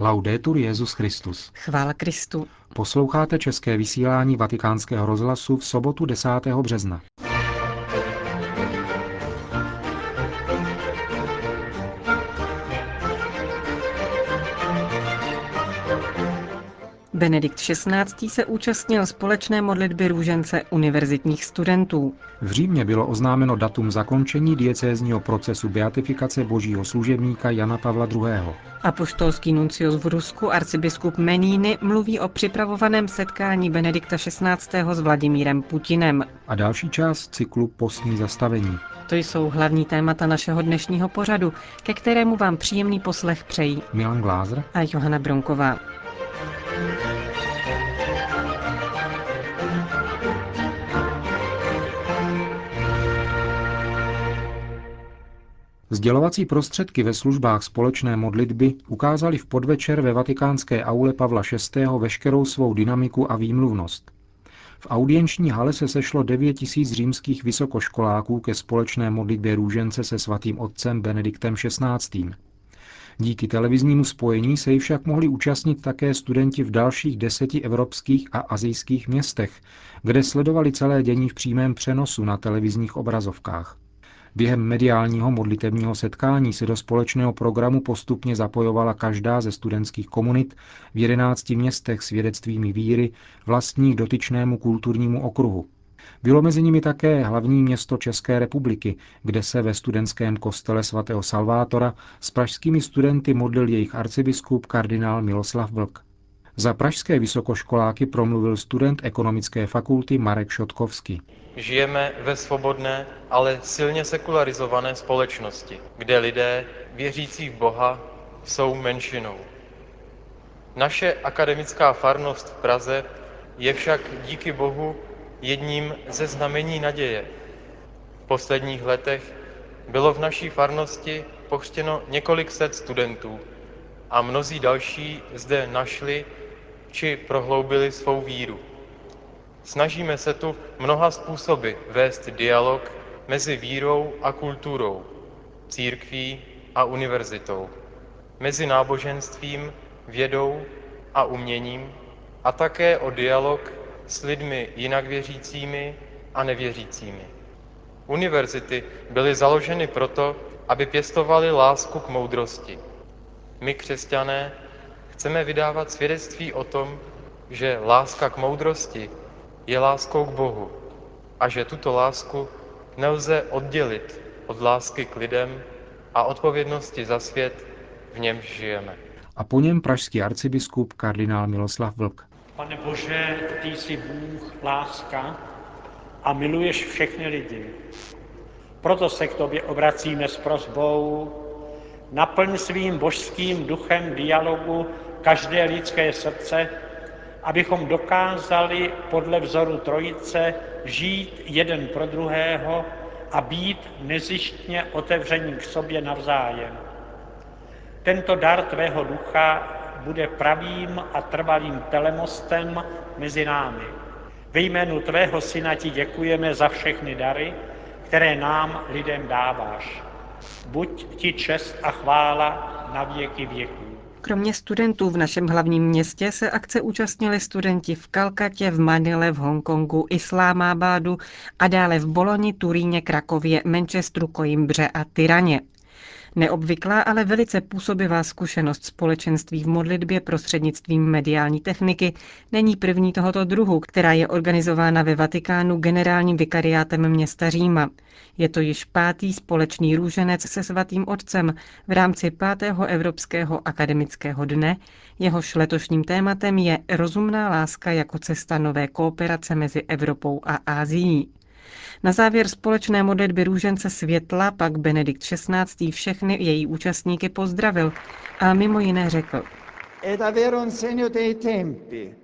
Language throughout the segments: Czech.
Laudetur Jezus Christus. Chvála Kristu. Posloucháte české vysílání Vatikánského rozhlasu v sobotu 10. března. Benedikt XVI. se účastnil společné modlitby růžence univerzitních studentů. V Římě bylo oznámeno datum zakončení diecézního procesu beatifikace božího služebníka Jana Pavla II. Apoštolský nuncius v Rusku arcibiskup Meníny mluví o připravovaném setkání Benedikta XVI. s Vladimírem Putinem. A další část cyklu Postní zastavení. To jsou hlavní témata našeho dnešního pořadu, ke kterému vám příjemný poslech přejí Milan Glázer a Johana Bronková. Sdělovací prostředky ve službách společné modlitby ukázaly v podvečer ve vatikánské aule Pavla VI. veškerou svou dynamiku a výmluvnost. V audienční hale se sešlo 9 tisíc římských vysokoškoláků ke společné modlitbě růžence se svatým otcem Benediktem XVI. Díky televiznímu spojení se jí však mohli účastnit také studenti v dalších deseti evropských a azijských městech, kde sledovali celé dění v přímém přenosu na televizních obrazovkách. Během mediálního modlitebního setkání se do společného programu postupně zapojovala každá ze studentských komunit v jedenácti městech svědectvími víry vlastních dotyčnému kulturnímu okruhu. Bylo mezi nimi také hlavní město České republiky, kde se ve studentském kostele svatého Salvátora s pražskými studenty modlil jejich arcibiskup kardinál Miloslav Vlk. Za pražské vysokoškoláky promluvil student ekonomické fakulty Marek Šotkovský. Žijeme ve svobodné, ale silně sekularizované společnosti, kde lidé, věřící v Boha, jsou menšinou. Naše akademická farnost v Praze je však díky Bohu jedním ze znamení naděje. V posledních letech bylo v naší farnosti pochřtěno několik set studentů a mnozí další zde našli či prohloubili svou víru. Snažíme se tu mnoha způsoby vést dialog mezi vírou a kulturou, církví a univerzitou, mezi náboženstvím, vědou a uměním a také o dialog s lidmi jinak věřícími a nevěřícími. Univerzity byly založeny proto, aby pěstovali lásku k moudrosti. My, křesťané, chceme vydávat svědectví o tom, že láska k moudrosti je láskou k Bohu a že tuto lásku nelze oddělit od lásky k lidem a odpovědnosti za svět, v němž žijeme. A po něm pražský arcibiskup kardinál Miloslav Vlk. Pane Bože, ty jsi Bůh láska a miluješ všechny lidi. Proto se k tobě obracíme s prosbou, naplň svým božským duchem dialogu každé lidské srdce, abychom dokázali podle vzoru Trojice žít jeden pro druhého a být nezištně otevření k sobě navzájem. Tento dar tvého ducha bude pravým a trvalým telemostem mezi námi. Ve jménu tvého syna ti děkujeme za všechny dary, které nám lidem dáváš. Buď ti čest a chvála na věky věků. Kromě studentů v našem hlavním městě se akce účastnili studenti v Kalkatě, v Manile, v Hongkongu, Islámábádu a dále v Boloni, Turíně, Krakově, Manchesteru, Koimbře a Tyraně. Neobvyklá, ale velice působivá zkušenost společenství v modlitbě prostřednictvím mediální techniky není první tohoto druhu, která je organizována ve Vatikánu generálním vikariátem města Říma. Je to již pátý společný růženec se svatým otcem v rámci pátého Evropského akademického dne, jehož letošním tématem je rozumná láska jako cesta nové kooperace mezi Evropou a Ázií. Na závěr společné modlitby růžence světla pak Benedikt XVI. všechny její účastníky pozdravil a mimo jiné řekl. È dei tempi,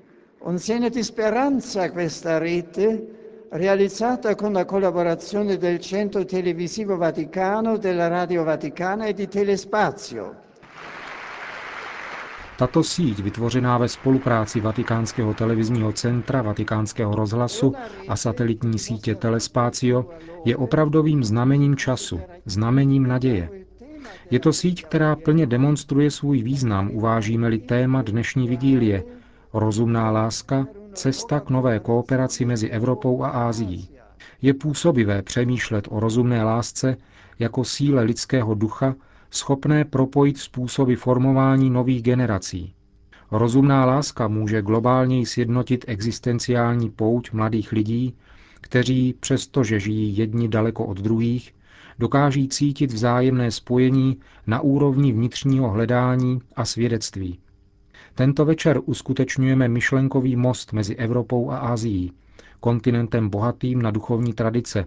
di speranza questa rete realizzata con la collaborazione del Centro Televisivo Vaticano, della Radio Vaticana e di Telespazio. Tato síť, vytvořená ve spolupráci Vatikánského televizního centra, Vatikánského rozhlasu a satelitní sítě Telespácio, je opravdovým znamením času, znamením naděje. Je to síť, která plně demonstruje svůj význam, uvážíme-li téma dnešní vigílie. Rozumná láska, cesta k nové kooperaci mezi Evropou a Ázií. Je působivé přemýšlet o rozumné lásce jako síle lidského ducha, schopné propojit způsoby formování nových generací. Rozumná láska může globálněji sjednotit existenciální pouť mladých lidí, kteří, přestože žijí jedni daleko od druhých, dokáží cítit vzájemné spojení na úrovni vnitřního hledání a svědectví. Tento večer uskutečňujeme myšlenkový most mezi Evropou a Ázií, kontinentem bohatým na duchovní tradice,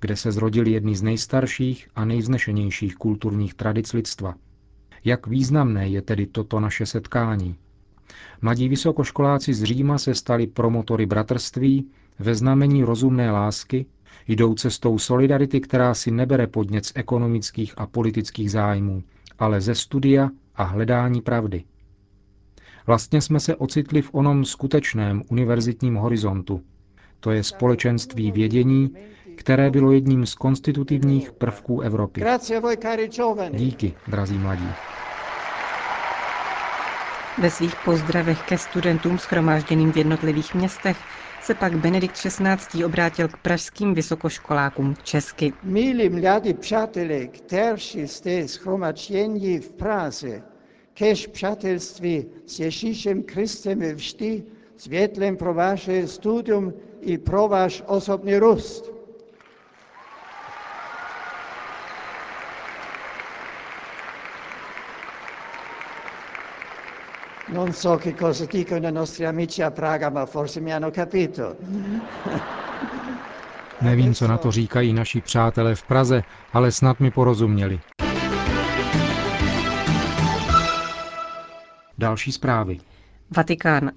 kde se zrodili jedny z nejstarších a nejvznešenějších kulturních tradic lidstva. Jak významné je tedy toto naše setkání. Mladí vysokoškoláci z Říma se stali promotory bratrství ve znamení rozumné lásky, jdou cestou solidarity, která si nebere podnět z ekonomických a politických zájmů, ale ze studia a hledání pravdy. Vlastně jsme se ocitli v onom skutečném univerzitním horizontu, to je společenství vědění, které bylo jedním z konstitutivních prvků Evropy. Díky, drazí mladí. Ve svých pozdravech ke studentům schromážděným v jednotlivých městech se pak Benedikt XVI. obrátil k pražským vysokoškolákům česky. Milí mladí přátelé, kteří jste schromáždění v Praze, kež přátelství s Ježíšem Kristem vždy světlem pro vaše studium i pro váš osobní růst. Non so che cosa dicono i nostri amici a Praga, ma forse mi hanno capito. Nevím, co na to říkají naši přátelé v Praze, ale snad mi porozuměli. Další zprávy. Vatikán.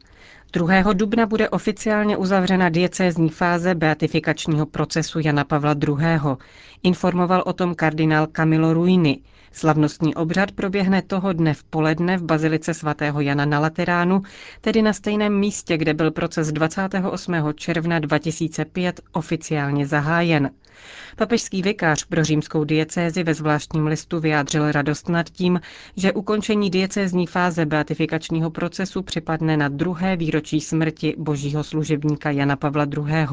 2. dubna bude oficiálně uzavřena diecézní fáze beatifikačního procesu Jana Pavla II. Informoval o tom kardinál Camilo Ruini. Slavnostní obřad proběhne toho dne v poledne v bazilice svatého Jana na Lateránu, tedy na stejném místě, kde byl proces 28. června 2005 oficiálně zahájen. Papežský vikář pro římskou diecézi ve zvláštním listu vyjádřil radost nad tím, že ukončení diecézní fáze beatifikačního procesu připadne na druhé výročí smrti božího služebníka Jana Pavla II.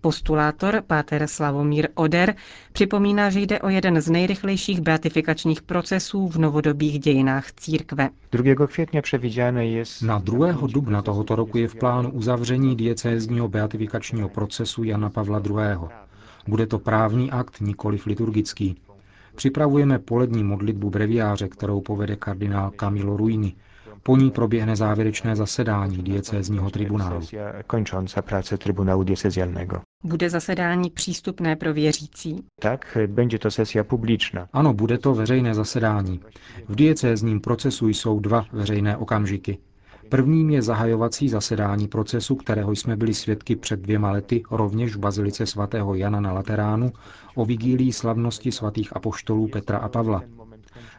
Postulátor Páter Slavomír Oder připomíná, že jde o jeden z nejrychlejších beatifikačních procesů v novodobých dějinách církve. 2. květně przewidziane je... Na 2. dubna tohoto roku je v plánu uzavření diecézního beatifikačního procesu Jana Pavla II. Bude to právní akt, nikoliv liturgický. Připravujeme polední modlitbu breviáře, kterou povede kardinál Camilo Ruini. Po ní proběhne závěrečné zasedání diecézního tribunálu. Bude zasedání přístupné pro věřící? Tak, będzie to sesja publiczna. Ano, bude to veřejné zasedání. V diecézním procesu jsou dva veřejné okamžiky. Prvním je zahajovací zasedání procesu, kterého jsme byli svědky před dvěma lety rovněž v bazilice svatého Jana na Lateránu o vigílii slavnosti svatých apoštolů Petra a Pavla.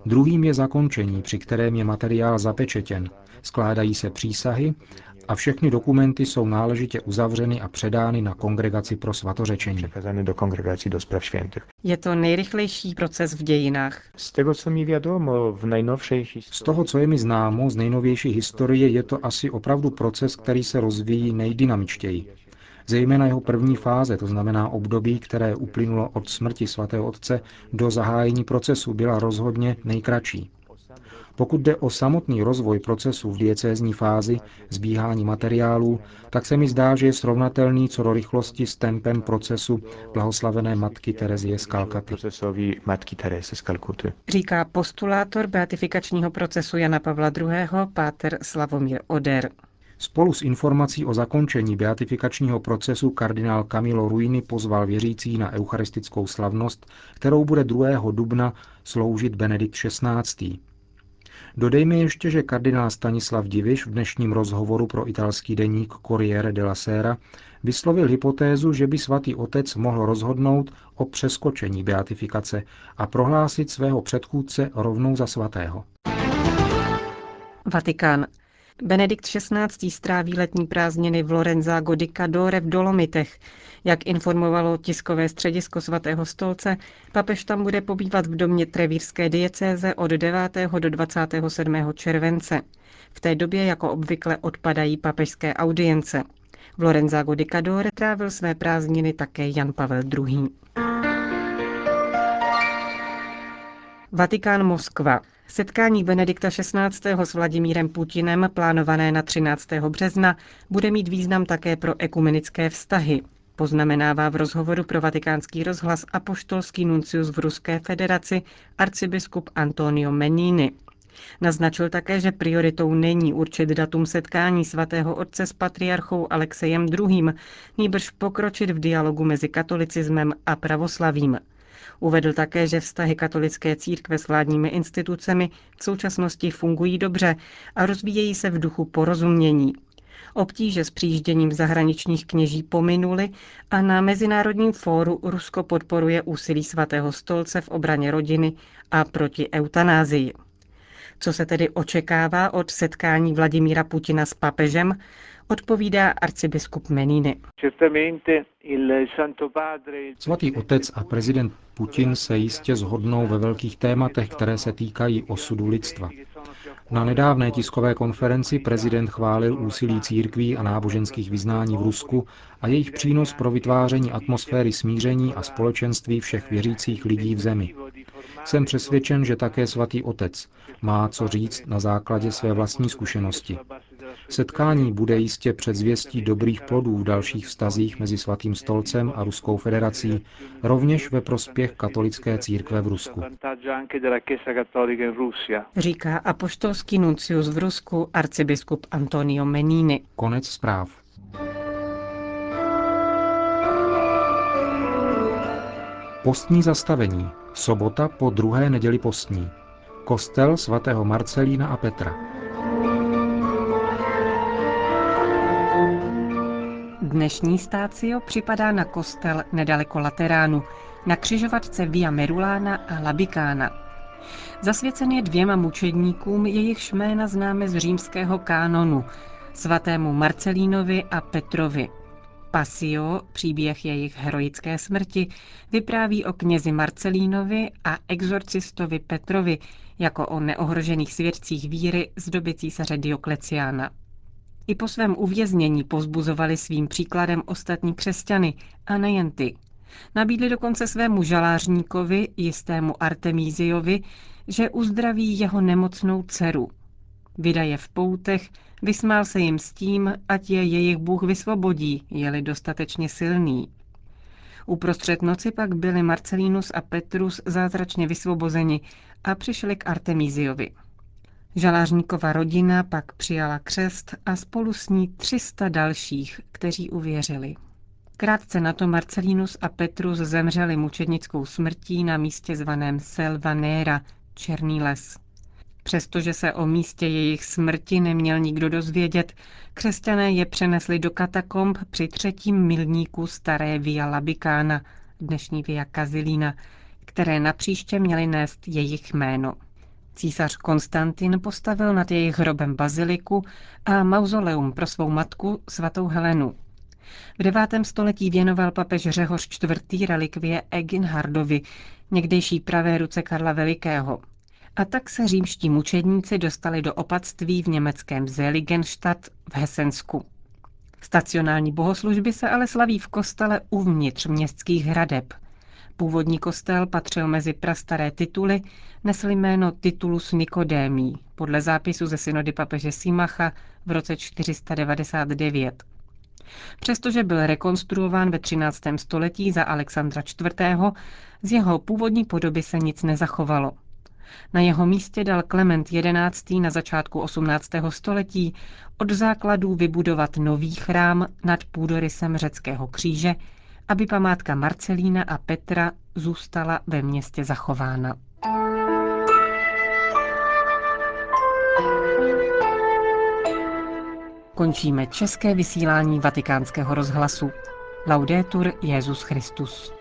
Druhým je zakončení, při kterém je materiál zapečetěn. Skládají se přísahy a všechny dokumenty jsou náležitě uzavřeny a předány na kongregaci pro svatořečení. Przekazany do kongregacji do spraw świętych. Je to nejrychlejší proces v dějinách. Z tego, co mi wiadomo, w najnowszej Z toho, co je mi známo z nejnovější historie, je to asi opravdu proces, který se rozvíjí nejdynamičtěji. Zejména jeho první fáze, to znamená období, které uplynulo od smrti svatého otce do zahájení procesu, byla rozhodně nejkratší. Pokud jde o samotný rozvoj procesu v diecézní fázi, zbíhání materiálů, tak se mi zdá, že je srovnatelný co do rychlosti s tempem procesu blahoslavené matky Terezie z Kalkaty. Říká postulátor beatifikačního procesu Jana Pavla II. Páter Slavomír Oder. Spolu s informací o zakončení beatifikačního procesu kardinál Camilo Ruini pozval věřící na eucharistickou slavnost, kterou bude 2. dubna sloužit Benedikt XVI. Dodejme ještě, že kardinál Stanislav Diviš v dnešním rozhovoru pro italský deník Corriere della Sera vyslovil hypotézu, že by svatý otec mohl rozhodnout o přeskočení beatifikace a prohlásit svého předchůdce rovnou za svatého. Vatikán. Benedikt XVI. stráví letní prázdniny v Lorenzago di Cadore v Dolomitech. Jak informovalo tiskové středisko svatého stolce, papež tam bude pobývat v domě Trevírské diecéze od 9. do 27. července. V té době jako obvykle odpadají papežské audience. V Lorenzago di Cadore trávil své prázdniny také Jan Pavel II. Vatikán Moskva. Setkání Benedikta XVI. s Vladimírem Putinem, plánované na 13. března, bude mít význam také pro ekumenické vztahy. Poznamenává v rozhovoru pro vatikánský rozhlas apoštolský nuncius v Ruské federaci arcibiskup Antonio Menini. Naznačil také, že prioritou není určit datum setkání svatého otce s patriarchou Alexejem II., nýbrž pokročit v dialogu mezi katolicismem a pravoslavím. Uvedl také, že vztahy katolické církve s vládními institucemi v současnosti fungují dobře a rozvíjejí se v duchu porozumění. Obtíže s přijížděním zahraničních kněží pominuly a na Mezinárodním fóru Rusko podporuje úsilí svatého stolce v obraně rodiny a proti eutanázii. Co se tedy očekává od setkání Vladimíra Putina s papežem, odpovídá arcibiskup Menini. Svatý otec a prezident Putin se jistě zhodnou ve velkých tématech, které se týkají osudu lidstva. Na nedávné tiskové konferenci prezident chválil úsilí církví a náboženských vyznání v Rusku a jejich přínos pro vytváření atmosféry smíření a společenství všech věřících lidí v zemi. Jsem přesvědčen, že také svatý otec má co říct na základě své vlastní zkušenosti. Setkání bude jistě předzvěstí dobrých plodů v dalších vztazích mezi Svatým stolcem a Ruskou federací, rovněž ve prospěch katolické církve v Rusku. Říká apoštolský nuncius v Rusku arcibiskup Antonio Menini. Konec zpráv. Postní zastavení. Sobota po druhé neděli postní. Kostel svatého Marcelína a Petra. Dnešní stácio připadá na kostel nedaleko Lateránu, na křižovatce Via Merulana a Labikána. Zasvěcen je dvěma mučedníkům, jejichž jména známe z římského kánonu, svatému Marcelínovi a Petrovi. Pasio, příběh jejich heroické smrti, vypráví o knězi Marcelínovi a exorcistovi Petrovi jako o neohrožených svědcích víry z doby císaře Diokleciána. I po svém uvěznění povzbuzovali svým příkladem ostatní křesťany a nejen ty. Nabídli dokonce svému žalářníkovi, jistému Artemíziovi, že uzdraví jeho nemocnou dceru. Vydaje v poutech, vysmál se jim s tím, ať je jejich Bůh vysvobodí, je-li dostatečně silný. Uprostřed noci pak byli Marcelínus a Petrus zázračně vysvobozeni a přišli k Artemíziovi. Žalářníkova rodina pak přijala křest a spolu s ní 300 dalších, kteří uvěřili. Krátce na to Marcelinus a Petrus zemřeli mučednickou smrtí na místě zvaném Selvanera, Černý les. Přestože se o místě jejich smrti neměl nikdo dozvědět, křesťané je přenesli do katakomb při třetím milníku staré Via Labikána, dnešní Via Kazilína, které napříště měly nést jejich jméno. Císař Konstantin postavil nad jejich hrobem baziliku a mauzoleum pro svou matku, svatou Helenu. V devátém století věnoval papež Řehoř IV. relikvie Eginhardovi, někdejší pravé ruce Karla Velikého. A tak se římští mučedníci dostali do opatství v německém Seligenstadt v Hesensku. Stacionální bohoslužby se ale slaví v kostele uvnitř městských hradeb – Původní kostel patřil mezi prastaré tituly, nesl jméno Titulus Nicodémí, podle zápisu ze synody papeže Simacha v roce 499. Přestože byl rekonstruován ve 13. století za Alexandra IV., z jeho původní podoby se nic nezachovalo. Na jeho místě dal Klement XI. na začátku 18. století od základů vybudovat nový chrám nad půdorysem řeckého kříže, aby památka Marcelína a Petra zůstala ve městě zachována. Končíme české vysílání vatikánského rozhlasu. Laudetur Jezus Christus.